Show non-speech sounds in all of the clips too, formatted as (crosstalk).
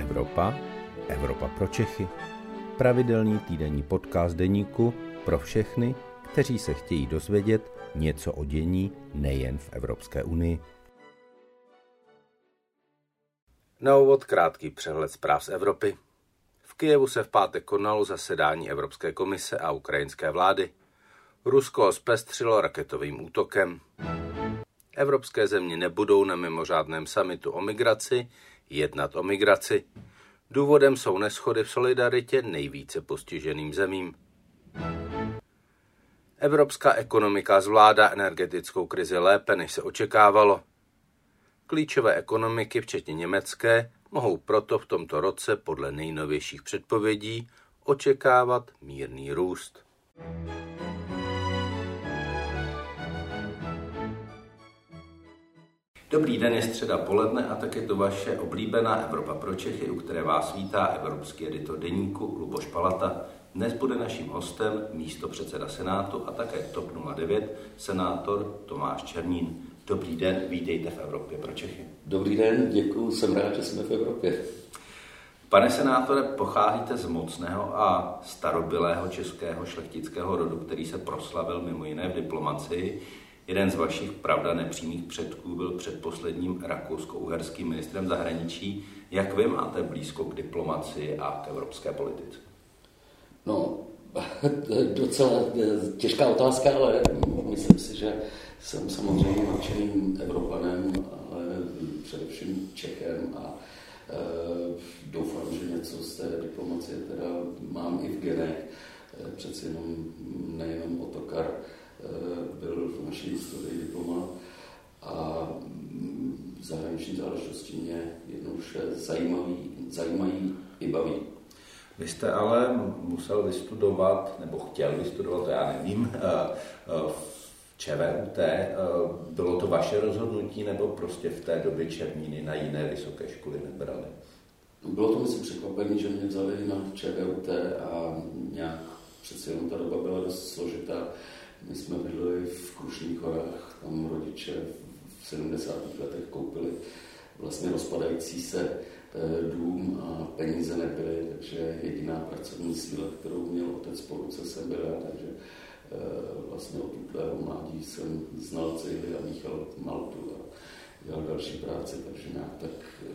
Evropa, Evropa pro Čechy. Pravidelný týdenní podcast deníku pro všechny, kteří se chtějí dozvědět něco o dění nejen v Evropské unii. Na úvod krátký přehled zpráv z Evropy. V Kijevu se v pátek konalo zasedání Evropské komise a ukrajinské vlády. Rusko ho zpestřilo raketovým útokem. Evropské země nebudou na mimořádném samitu o migraci jednat o migraci. Důvodem jsou neschody v solidaritě nejvíce postiženým zemím. Evropská ekonomika zvládá energetickou krizi lépe, než se očekávalo. Klíčové ekonomiky, včetně německé, mohou proto v tomto roce podle nejnovějších předpovědí očekávat mírný růst. Dobrý den, je středa poledne a tak je to vaše oblíbená Evropa pro Čechy, u které vás vítá evropský editor deníku Luboš Palata. Dnes bude naším hostem místo předseda Senátu a také TOP 09 senátor Tomáš Černín. Dobrý den, vítejte v Evropě pro Čechy. Dobrý den, děkuji, jsem rád, že jsme v Evropě. Pane senátore, pocházíte z mocného a starobilého českého šlechtického rodu, který se proslavil mimo jiné v diplomacii. Jeden z vašich, pravda, nepřímých předků byl předposledním rakousko-uherským ministrem zahraničí. Jak vy máte blízko k diplomaci a k evropské politice? No, (laughs) docela těžká otázka, ale myslím si, že jsem samozřejmě nadšeným Evropanem, ale především Čechem a e, doufám, že něco z té diplomacie teda mám i v genech. E, přeci jenom nejenom Otokar, Eh, byl v naší historii diplomat a mm, zahraniční záležitosti mě jednoduše zajímaví, zajímají i baví. Vy jste ale musel vystudovat, nebo chtěl vystudovat, to já nevím, eh, eh, v ČVUT. Bylo to vaše rozhodnutí, nebo prostě v té době Černiny na jiné vysoké školy nebrali? Bylo to myslím překvapení, že mě vzali na ČVUT a nějak přeci jenom ta doba byla dost složitá. My jsme bydleli v Krušných horách, tam rodiče v 70. letech koupili vlastně rozpadající se eh, dům a peníze nebyly, takže jediná pracovní síla, kterou měl otec po ruce, jsem byl já, takže eh, vlastně od útlého mládí jsem znal cihly a míchal maltu a dělal další práce, takže nějak tak eh,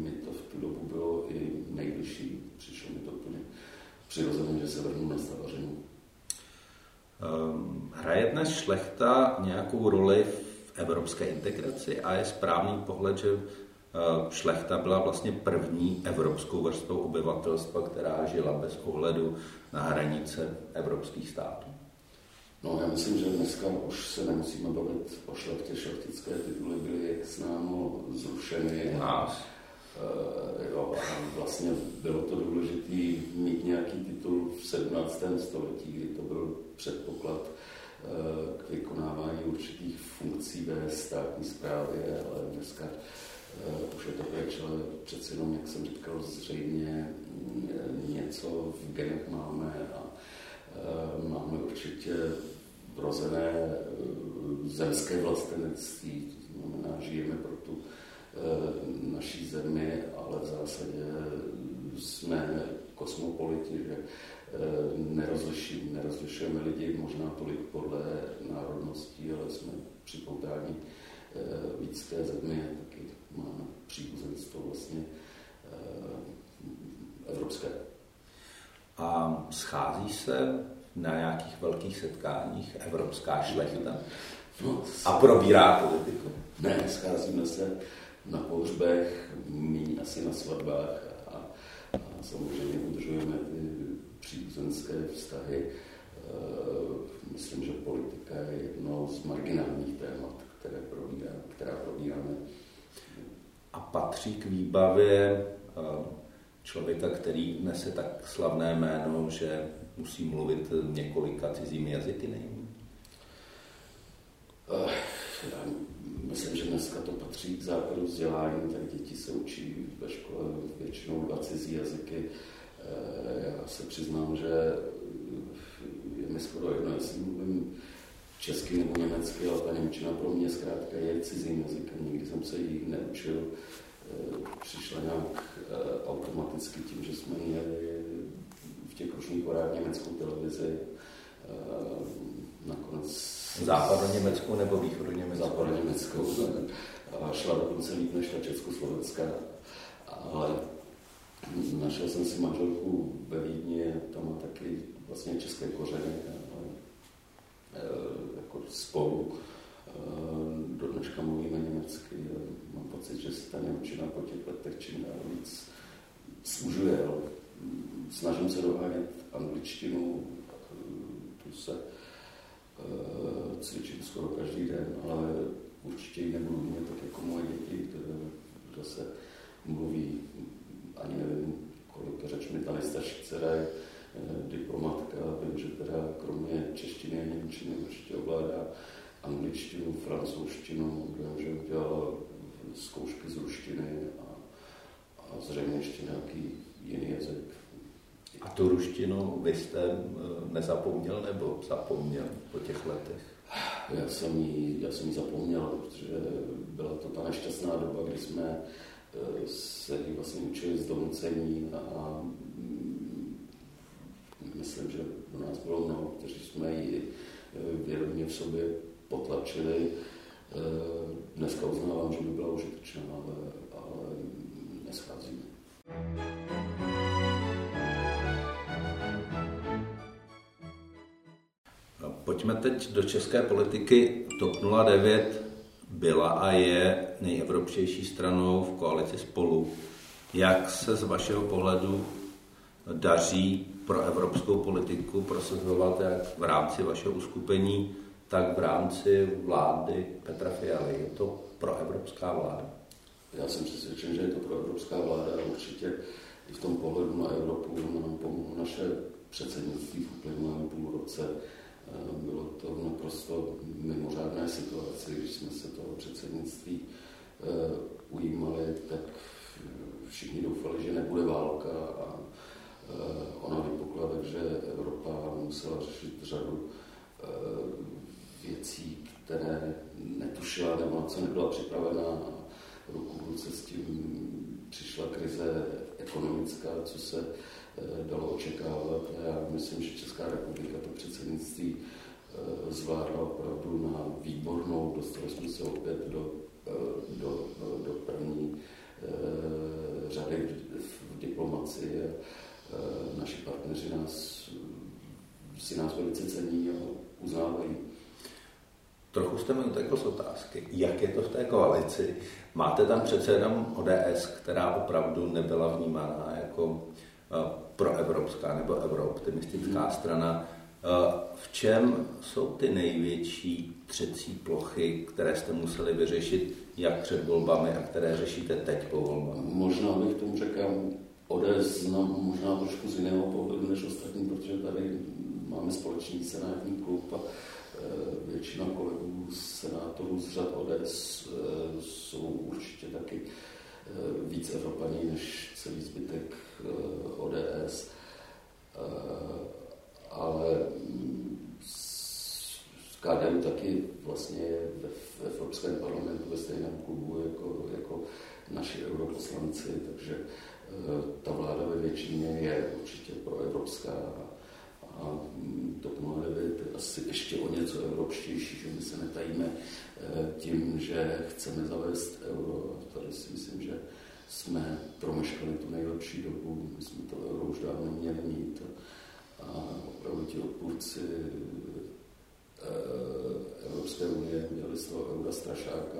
mi to v tu dobu bylo i nejbližší. Přišlo mi to úplně přirozené, že se vrhnu na stavařinu. Ehm, hraje dnes šlechta nějakou roli v evropské integraci a je správný pohled, že ehm, šlechta byla vlastně první evropskou vrstvou obyvatelstva, která žila bez ohledu na hranice evropských států. No, já myslím, že dneska už se nemusíme bavit o šlechtě. Šlechtické tituly byly, jak známo, zrušeny. Nás. Uh, jo, a vlastně bylo to důležité mít nějaký titul v 17. století, kdy to byl předpoklad uh, k vykonávání určitých funkcí ve státní správě, ale dneska uh, už je to pryč, ale přeci jenom, jak jsem říkal, zřejmě něco v genech máme a máme určitě vrozené zemské vlastenectví, to znamená, žijeme pro tu Eh, naší zemi, ale v zásadě jsme kosmopoliti, že eh, nerozlišujeme, nerozlišujeme lidi možná tolik podle národností, ale jsme připoutáni eh, víc té země, taky máme příbuzenstvo vlastně evropské. A schází se na nějakých velkých setkáních evropská šlechta no, a probírá politiku? Ne, scházíme se na pohřbech, méně asi na svatbách a, a samozřejmě udržujeme ty příbuzenské vztahy. E, myslím, že politika je jedno z marginálních témat, které probírá, která probíráme. A patří k výbavě e, člověka, který nese tak slavné jméno, že musí mluvit několika cizími jazyky, nejím? Myslím, že dneska to patří k základu vzdělání, tak děti se učí ve škole většinou dva cizí jazyky. Eh, já se přiznám, že je mi skoro jedno, jestli mluvím česky nebo německy, ale ta Němčina pro mě zkrátka je cizím jazykem. Nikdy jsem se jí neučil. přišla nějak automaticky tím, že jsme měli v těch ročních horách německou televizi. Nakonec Západu Německu nebo východu Německu? Západu Německu. A šla dokonce líp než ta Československá. Ale našel jsem si manželku ve Vídni, tam má taky vlastně české kořeny, ale jako spolu. Do dneška mluvíme německy. Mám pocit, že se ta Němčina po těch letech čím dál víc služuje. Snažím se dohánět angličtinu, tu se Cvičím skoro každý den, ale určitě ji nebudu mít tak jako moje děti, které zase mluví, ani nevím, kolik řeč mi ta nejstarší dcera je eh, diplomatka, vím, že teda kromě češtiny a němčiny určitě ovládá angličtinu, francouzštinu, vím, že udělala zkoušky z ruštiny a, a zřejmě ještě nějaký jiný jazyk. A tu ruštinu vy jste eh, nezapomněl nebo zapomněl po těch letech? Já jsem ji, já jsem ji zapomněl, protože byla to ta nešťastná doba, kdy jsme eh, se ji vlastně učili z a mm, myslím, že u nás bylo mnoho, kteří jsme ji eh, vědomě v sobě potlačili. Dneska uznávám, že by byla užitečná, ale, ale nescházíme. Pojďme teď do české politiky. TOP 09 byla a je nejevropštější stranou v koalici spolu. Jak se z vašeho pohledu daří pro evropskou politiku prosazovat jak v rámci vašeho uskupení, tak v rámci vlády Petra Fialy? Je to pro evropská vláda? Já jsem přesvědčen, že je to pro evropská vláda a určitě i v tom pohledu na Evropu nám pomohlo naše předsednictví v uplynulém půl roce bylo to naprosto mimořádné situaci, když jsme se toho předsednictví eh, ujímali, tak všichni doufali, že nebude válka a eh, ona vypukla, takže Evropa musela řešit řadu věcí, které netušila nebo na co nebyla připravená. Ruku v ruce s tím přišla krize ekonomická, co se Eh, dalo očekávat. A já myslím, že Česká republika to předsednictví eh, zvládla opravdu na výbornou. Dostali jsme se opět do, eh, do, do první řady v diplomaci. Naši partneři nás, si nás velice cení a uznávají. Trochu jste mi utekl z otázky. Jak je to v té koalici? Máte tam přece jenom ODS, která opravdu nebyla vnímána jako proevropská nebo eurooptimistická hmm. strana. Eh, v čem jsou ty největší třecí plochy, které jste museli vyřešit jak před volbami a které řešíte teď po volbách? Možná bych tomu řekl, ODS znám možná trošku z jiného pohledu než ostatní, protože tady máme společný senátní klub a eh, většina kolegů senátorů z řad ODS eh, jsou určitě taky víc Evropaní než celý zbytek ODS, eh, ale s KDU taky vlastně v Evropském parlamentu ve stejném klubu jako, jako naši europoslanci, takže eh, ta vláda ve většině je určitě proevropská a TOP 09 je asi ještě o něco evropštější, že my se netajíme eh, tím, že chceme zavést euro. Tady si myslím, že jsme promeškali tu nejlepší dobu, my jsme to euro už dávno měli mít a opravdu ti odpůrci eh, Evropské unie měli z toho eura strašáka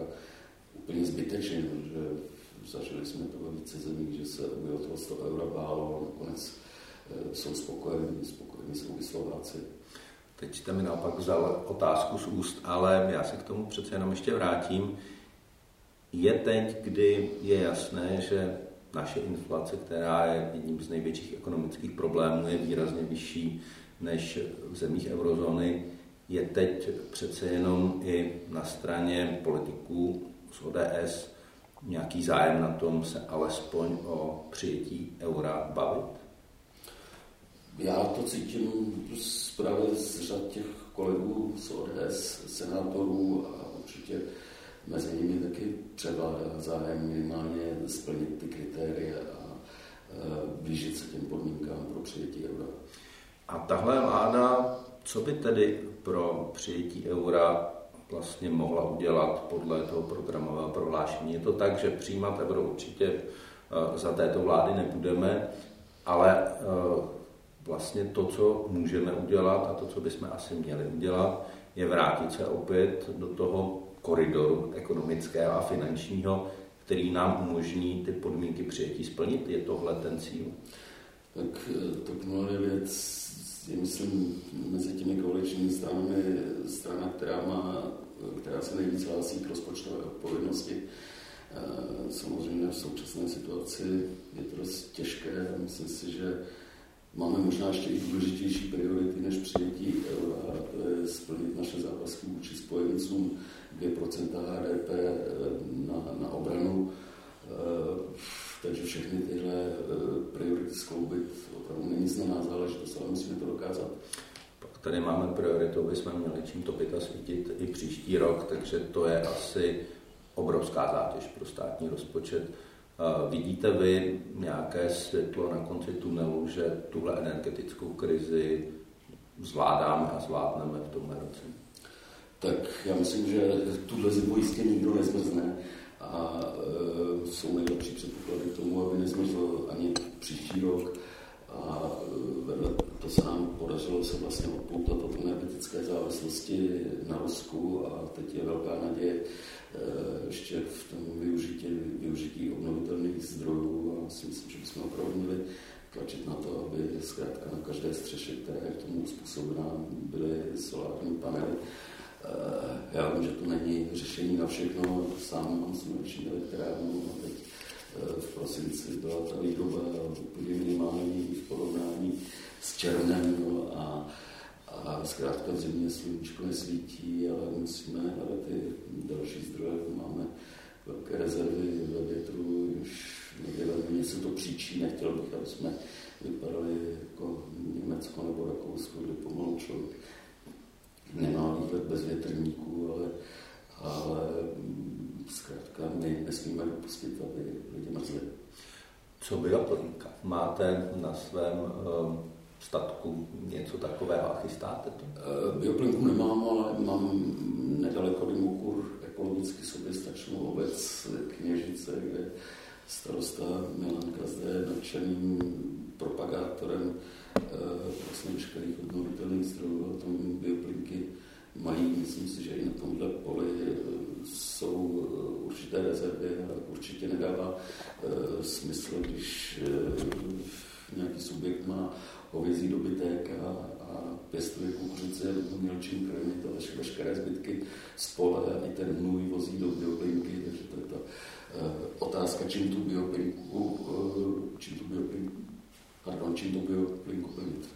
úplně zbytečně, protože zažili jsme to ve více zemí, že se obyvatelstvo eura bálo nakonec jsou spokojení, spokojení jsou i Slováci. Teď jste mi naopak vzal otázku z úst, ale já se k tomu přece jenom ještě vrátím je teď, kdy je jasné, že naše inflace, která je jedním z největších ekonomických problémů, je výrazně vyšší než v zemích eurozóny, je teď přece jenom i na straně politiků z ODS nějaký zájem na tom se alespoň o přijetí eura bavit? Já to cítím právě z řad těch kolegů z ODS, senátorů a určitě mezi nimi taky převládá zájem minimálně splnit ty kritéria a blížit se těm podmínkám pro přijetí eura. A tahle vláda, co by tedy pro přijetí eura vlastně mohla udělat podle toho programového prohlášení? Je to tak, že přijímat euro určitě za této vlády nebudeme, ale vlastně to, co můžeme udělat a to, co bychom asi měli udělat, je vrátit se opět do toho koridoru ekonomického a finančního, který nám umožní ty podmínky přijetí splnit. Je tohle ten cíl? Tak to věc je, myslím, mezi těmi koaličními stranami strana, která, má, která se nejvíc hlásí k rozpočtové odpovědnosti. Samozřejmě v současné situaci je to dost těžké. Myslím si, že Máme možná ještě i důležitější priority než přijetí eura, to je splnit naše závazky vůči spojencům 2% HDP na, na obranu. Eh, takže všechny tyhle eh, priority skloubit opravdu není snadná záležitost, ale musíme to dokázat. Pak tady máme prioritu, aby jsme měli čím topit a svítit i příští rok, takže to je asi obrovská zátěž pro státní rozpočet. Vidíte vy nějaké světlo na konci tunelu, že tuhle energetickou krizi zvládáme a zvládneme v tomhle roce? Tak já myslím, že tuhle zimu jistě nikdo nezmrzne a e, jsou nejlepší předpoklady k tomu, aby nezmrzl ani příští rok. A e, vedle to se nám podařilo se vlastně odpoutat od energetické závislosti na Rusku a teď je velká naděje, Eh, ještě v tom využití, využití obnovitelných zdrojů a si myslím, že bychom opravdu měli tlačit na to, aby zkrátka na každé střeše, která je k tomu uspůsobená, byly solární panely. Eh, já vím, že to není řešení na všechno, sám mám sluneční elektrárnu a teď eh, v prosinci byla ta výroba úplně minimální v porovnání s černem no a a zkrátka v zimě sluníčko nesvítí, ale musíme hledat ty další zdroje. Máme velké rezervy ve větru, už někde ve se to příčí. Nechtěl bych, aby jsme vypadali jako Německo nebo Rakousko, kde pomalu člověk nemá výhled bez větrníků, ale, ale zkrátka my nesmíme dopustit, aby lidi mrzli. Co bioplynka? Máte na svém um statku něco takového a chystáte to? Eh, bioplinku nemám, ale mám nedaleko Dimokur ekologicky soběstačnou obec Kněžice, kde starosta Milan Gazde je nadšeným propagátorem eh, vlastně veškerých obnovitelných zdrojů a tom bioplinky mají, myslím si, že i na tomhle poli eh, jsou určité rezervy a určitě nedává smysl, když nějaký subjekt má hovězí dobytek a, a pěstuje kukuřice, nebo čím krmit a veškeré zbytky z pole a i ten hnůj vozí do bioplinky, takže to je ta uh, otázka, čím tu bioplinku, uh, čím tu bioplinku, pardon, čím tu bioplinku plnit.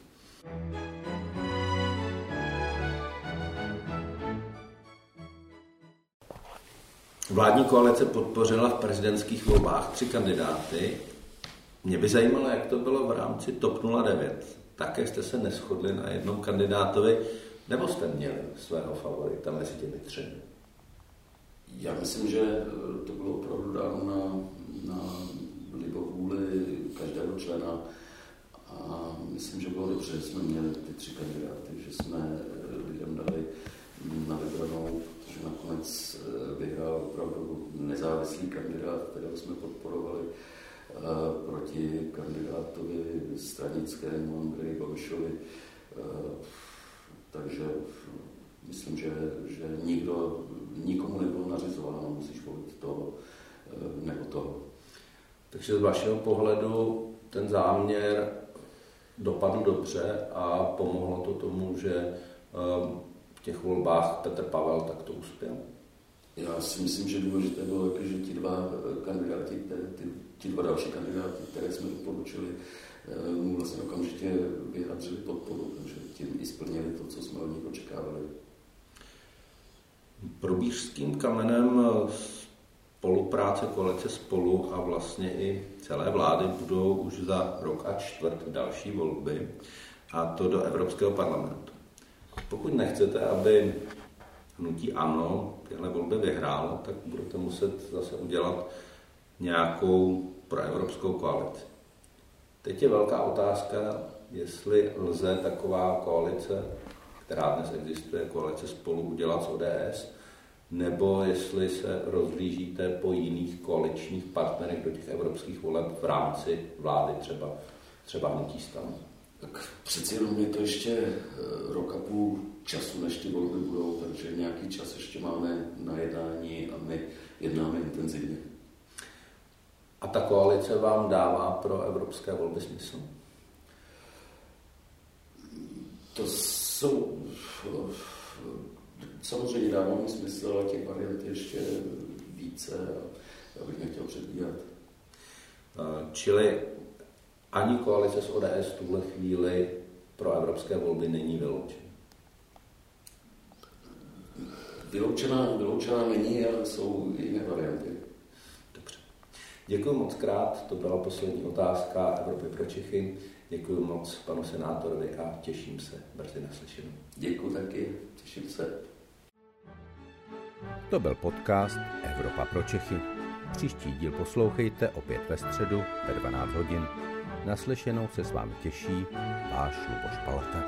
Vládní koalice podpořila v prezidentských volbách tři kandidáty, mě by zajímalo, jak to bylo v rámci TOP 09. Také jste se neschodli na jednom kandidátovi, nebo jste měli svého favorita mezi těmi třemi? Já myslím, že to bylo opravdu dáno na, na libovůli každého člena a myslím, že bylo dobře, že jsme měli ty tři kandidáty, že jsme lidem dali na vybranou, protože nakonec vyhrál opravdu nezávislý kandidát, kterého jsme podporovali proti kandidátovi stranickému Andreji Babišovi. Takže myslím, že, že nikdo, nikomu nebylo nařizováno, musíš volit toho nebo toho. Takže z vašeho pohledu ten záměr dopadl dobře a pomohlo to tomu, že v těch volbách Petr Pavel takto uspěl? Já si myslím, že důležité bylo, že ti dva kandidáti, ty ti dva další kandidáti, které jsme doporučili, eh, mu vlastně okamžitě vyjádřili podporu, takže tím i splnili to, co jsme od nich očekávali. Probířským kamenem spolupráce koalice spolu a vlastně i celé vlády budou už za rok a čtvrt další volby, a to do Evropského parlamentu. Pokud nechcete, aby hnutí ANO tyhle volby vyhrálo, tak budete muset zase udělat nějakou proevropskou koalici. Teď je velká otázka, jestli lze taková koalice, která dnes existuje, koalice spolu udělat s ODS, nebo jestli se rozlížíte po jiných koaličních partnerech do těch evropských voleb v rámci vlády, třeba, třeba hnutí stanu. Tak přeci jenom je to ještě eh, rok a půl času, než ty volby budou, takže nějaký čas ještě máme na jednání a my jednáme intenzivně. A ta koalice vám dává pro evropské volby smysl? To jsou... Samozřejmě dává mi smysl, ale těch variant ještě více a já bych nechtěl předbíhat. Čili ani koalice s ODS v tuhle chvíli pro evropské volby není vyloučena. Vyloučená, vyloučená není, ale jsou jiné varianty. Děkuji moc krát, to byla poslední otázka Evropy pro Čechy. Děkuji moc panu senátorovi a těším se brzy naslyšenou. Děkuji taky, těším se. To byl podcast Evropa pro Čechy. Příští díl poslouchejte opět ve středu ve 12 hodin. Naslyšenou se s vámi těší váš Luboš Palata.